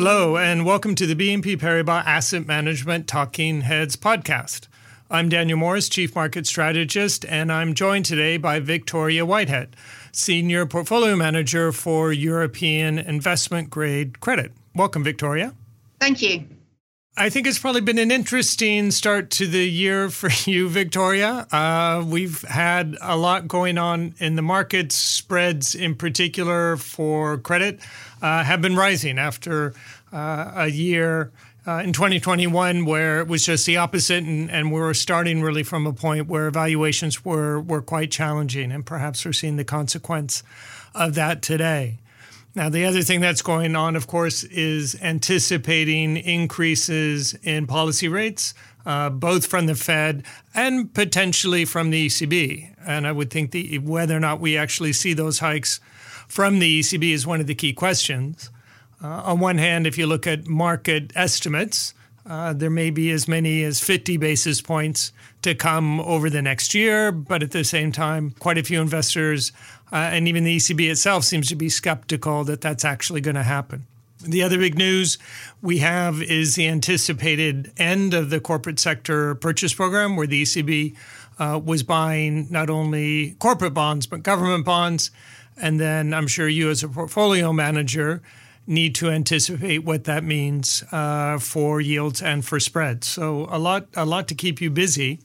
Hello, and welcome to the BNP Paribas Asset Management Talking Heads podcast. I'm Daniel Morris, Chief Market Strategist, and I'm joined today by Victoria Whitehead, Senior Portfolio Manager for European Investment Grade Credit. Welcome, Victoria. Thank you. I think it's probably been an interesting start to the year for you, Victoria. Uh, we've had a lot going on in the markets. Spreads, in particular, for credit uh, have been rising after uh, a year uh, in 2021 where it was just the opposite, and, and we were starting really from a point where valuations were were quite challenging, and perhaps we're seeing the consequence of that today. Now, the other thing that's going on, of course, is anticipating increases in policy rates, uh, both from the Fed and potentially from the ECB. And I would think the, whether or not we actually see those hikes from the ECB is one of the key questions. Uh, on one hand, if you look at market estimates, uh, there may be as many as 50 basis points to come over the next year, but at the same time, quite a few investors uh, and even the ECB itself seems to be skeptical that that's actually going to happen. The other big news we have is the anticipated end of the corporate sector purchase program, where the ECB uh, was buying not only corporate bonds, but government bonds. And then I'm sure you, as a portfolio manager, need to anticipate what that means uh, for yields and for spreads. So a lot, a lot to keep you busy.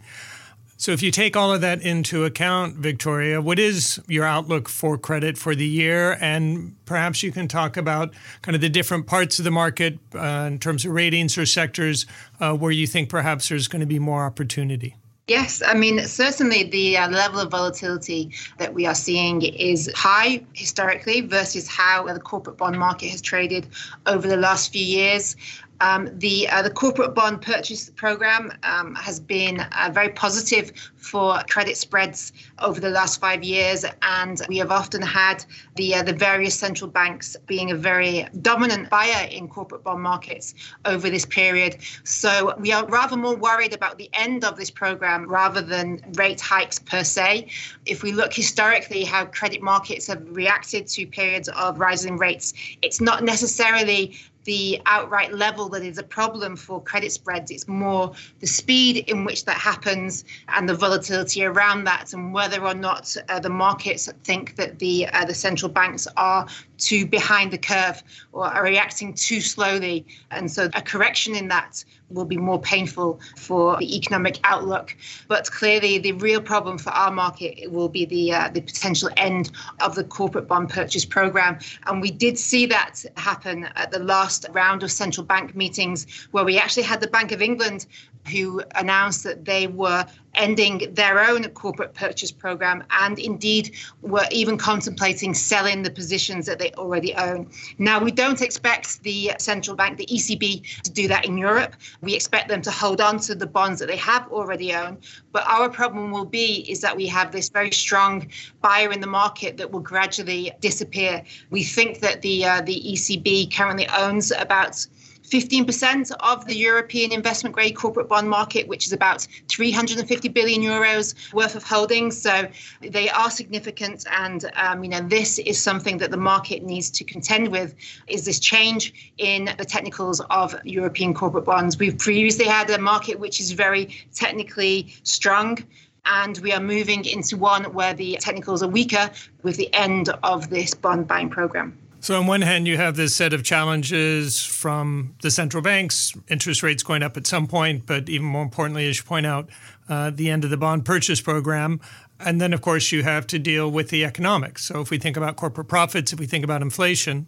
So, if you take all of that into account, Victoria, what is your outlook for credit for the year? And perhaps you can talk about kind of the different parts of the market uh, in terms of ratings or sectors uh, where you think perhaps there's going to be more opportunity. Yes, I mean, certainly the uh, level of volatility that we are seeing is high historically versus how the corporate bond market has traded over the last few years. Um, the uh, the corporate bond purchase program um, has been uh, very positive for credit spreads over the last five years, and we have often had the uh, the various central banks being a very dominant buyer in corporate bond markets over this period. So we are rather more worried about the end of this program rather than rate hikes per se. If we look historically how credit markets have reacted to periods of rising rates, it's not necessarily the outright level that is a problem for credit spreads. It's more the speed in which that happens and the volatility around that, and whether or not uh, the markets think that the uh, the central banks are too behind the curve or are reacting too slowly. And so a correction in that will be more painful for the economic outlook. But clearly, the real problem for our market will be the uh, the potential end of the corporate bond purchase program. And we did see that happen at the last round of central bank meetings, where we actually had the Bank of England who announced that they were ending their own corporate purchase program and indeed were even contemplating selling the positions that they already own. Now, we don't expect the central bank, the ECB, to do that in Europe. We expect them to hold on to the bonds that they have already owned. But our problem will be is that we have this very strong buyer in the market that will gradually disappear. We think that the uh, the ECB currently owns about 15% of the European investment grade corporate bond market, which is about 350 billion euros worth of holdings. So they are significant. And, um, you know, this is something that the market needs to contend with is this change in the technicals of European corporate bonds. We've previously had a market which is very technically strong and we are moving into one where the technicals are weaker with the end of this bond buying program. So, on one hand, you have this set of challenges from the central banks, interest rates going up at some point, but even more importantly, as you point out, uh, the end of the bond purchase program. And then, of course, you have to deal with the economics. So, if we think about corporate profits, if we think about inflation,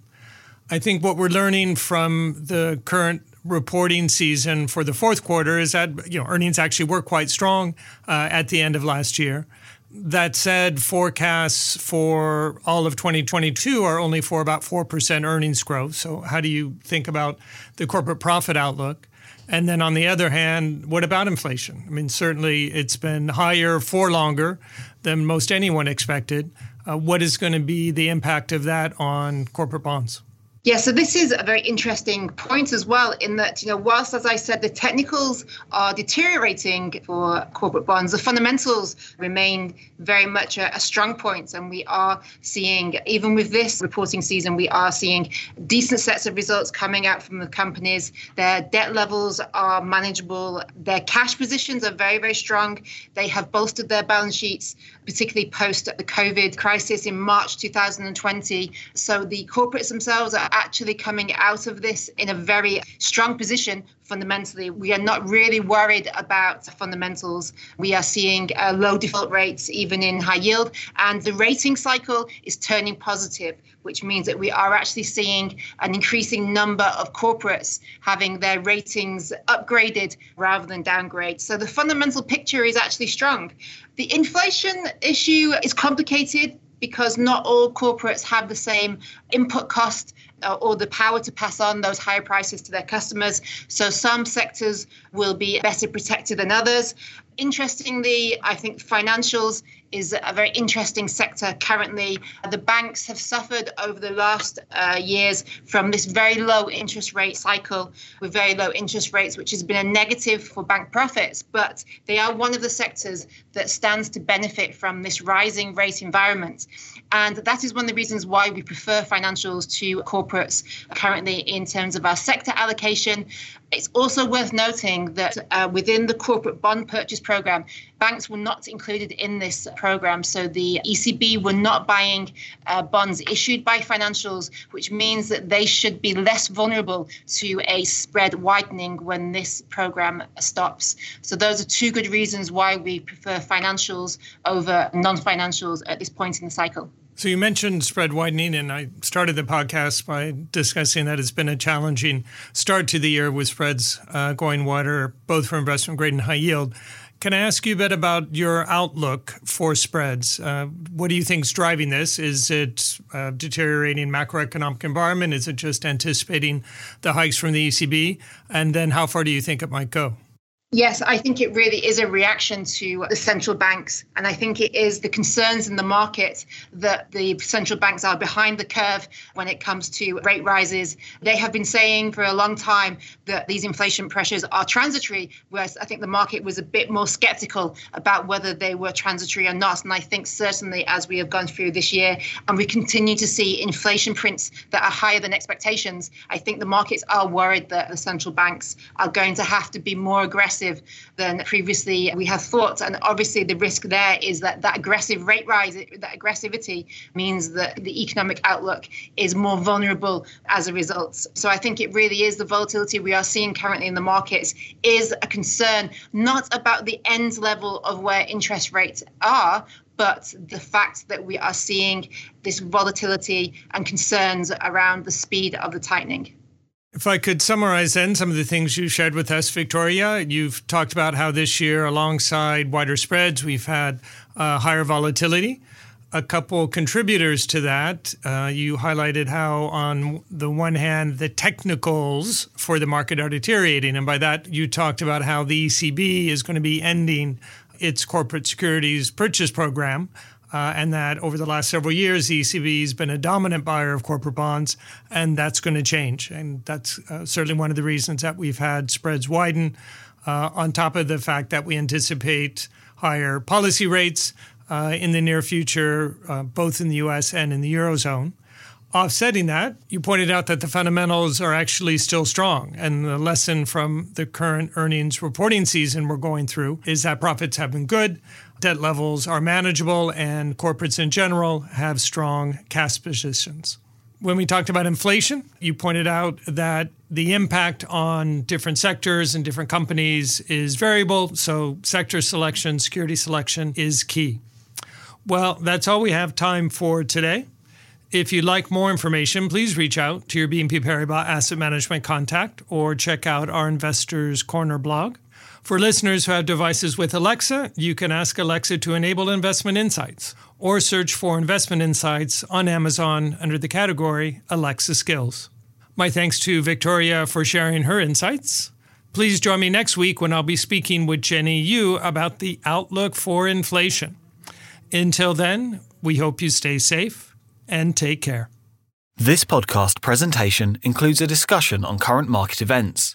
I think what we're learning from the current reporting season for the fourth quarter is that you know earnings actually were quite strong uh, at the end of last year that said, forecasts for all of 2022 are only for about 4% earnings growth. So, how do you think about the corporate profit outlook? And then on the other hand, what about inflation? I mean, certainly it's been higher for longer than most anyone expected. Uh, what is going to be the impact of that on corporate bonds? Yeah, so this is a very interesting point as well, in that, you know, whilst, as I said, the technicals are deteriorating for corporate bonds, the fundamentals remain very much a, a, strong point. And we are seeing, even with this reporting season, we are seeing decent sets of results coming out from the companies. Their debt levels are manageable, their cash positions are very, very strong. They have bolstered their balance sheets, particularly post the COVID crisis in March 2020. So the corporates themselves are actually coming out of this in a very strong position fundamentally. We are not really worried about fundamentals. We are seeing uh, low default rates even in high yield, and the rating cycle is turning positive, which means that we are actually seeing an increasing number of corporates having their ratings upgraded rather than downgraded. So the fundamental picture is actually strong. The inflation issue is complicated because not all corporates have the same input cost uh, or the power to pass on those higher prices to their customers. So some sectors will be better protected than others. Interestingly, I think financials is a very interesting sector currently. The banks have suffered over the last uh, years from this very low interest rate cycle with very low interest rates, which has been a negative for bank profits. But they are one of the sectors that stands to benefit from this rising rate environment. And that is one of the reasons why we prefer financials to corporates currently in terms of our sector allocation. It's also worth noting that uh, within the corporate bond purchase program, banks were not included in this program. So the ECB were not buying uh, bonds issued by financials, which means that they should be less vulnerable to a spread widening when this program stops. So those are two good reasons why we prefer financials over non financials at this point in the cycle. So you mentioned spread widening, and I started the podcast by discussing that it's been a challenging start to the year with spreads uh, going wider, both for investment grade and high yield. Can I ask you a bit about your outlook for spreads? Uh, what do you think is driving this? Is it a deteriorating macroeconomic environment? Is it just anticipating the hikes from the ECB? And then how far do you think it might go? Yes, I think it really is a reaction to the central banks. And I think it is the concerns in the market that the central banks are behind the curve when it comes to rate rises. They have been saying for a long time that these inflation pressures are transitory, whereas I think the market was a bit more skeptical about whether they were transitory or not. And I think certainly as we have gone through this year and we continue to see inflation prints that are higher than expectations, I think the markets are worried that the central banks are going to have to be more aggressive aggressive than previously we have thought. And obviously, the risk there is that that aggressive rate rise, that aggressivity means that the economic outlook is more vulnerable as a result. So I think it really is the volatility we are seeing currently in the markets is a concern, not about the end level of where interest rates are, but the fact that we are seeing this volatility and concerns around the speed of the tightening. If I could summarize then some of the things you shared with us, Victoria, you've talked about how this year, alongside wider spreads, we've had uh, higher volatility. A couple contributors to that, uh, you highlighted how, on the one hand, the technicals for the market are deteriorating. And by that, you talked about how the ECB is going to be ending its corporate securities purchase program uh, and that over the last several years, the ECB has been a dominant buyer of corporate bonds, and that's going to change. And that's uh, certainly one of the reasons that we've had spreads widen, uh, on top of the fact that we anticipate higher policy rates uh, in the near future, uh, both in the US and in the Eurozone. Offsetting that, you pointed out that the fundamentals are actually still strong. And the lesson from the current earnings reporting season we're going through is that profits have been good debt levels are manageable and corporates in general have strong cash positions. When we talked about inflation, you pointed out that the impact on different sectors and different companies is variable, so sector selection, security selection is key. Well, that's all we have time for today. If you'd like more information, please reach out to your BNP Paribas Asset Management contact or check out our Investors Corner blog. For listeners who have devices with Alexa, you can ask Alexa to enable Investment Insights or search for Investment Insights on Amazon under the category Alexa Skills. My thanks to Victoria for sharing her insights. Please join me next week when I'll be speaking with Jenny Yu about the outlook for inflation. Until then, we hope you stay safe and take care. This podcast presentation includes a discussion on current market events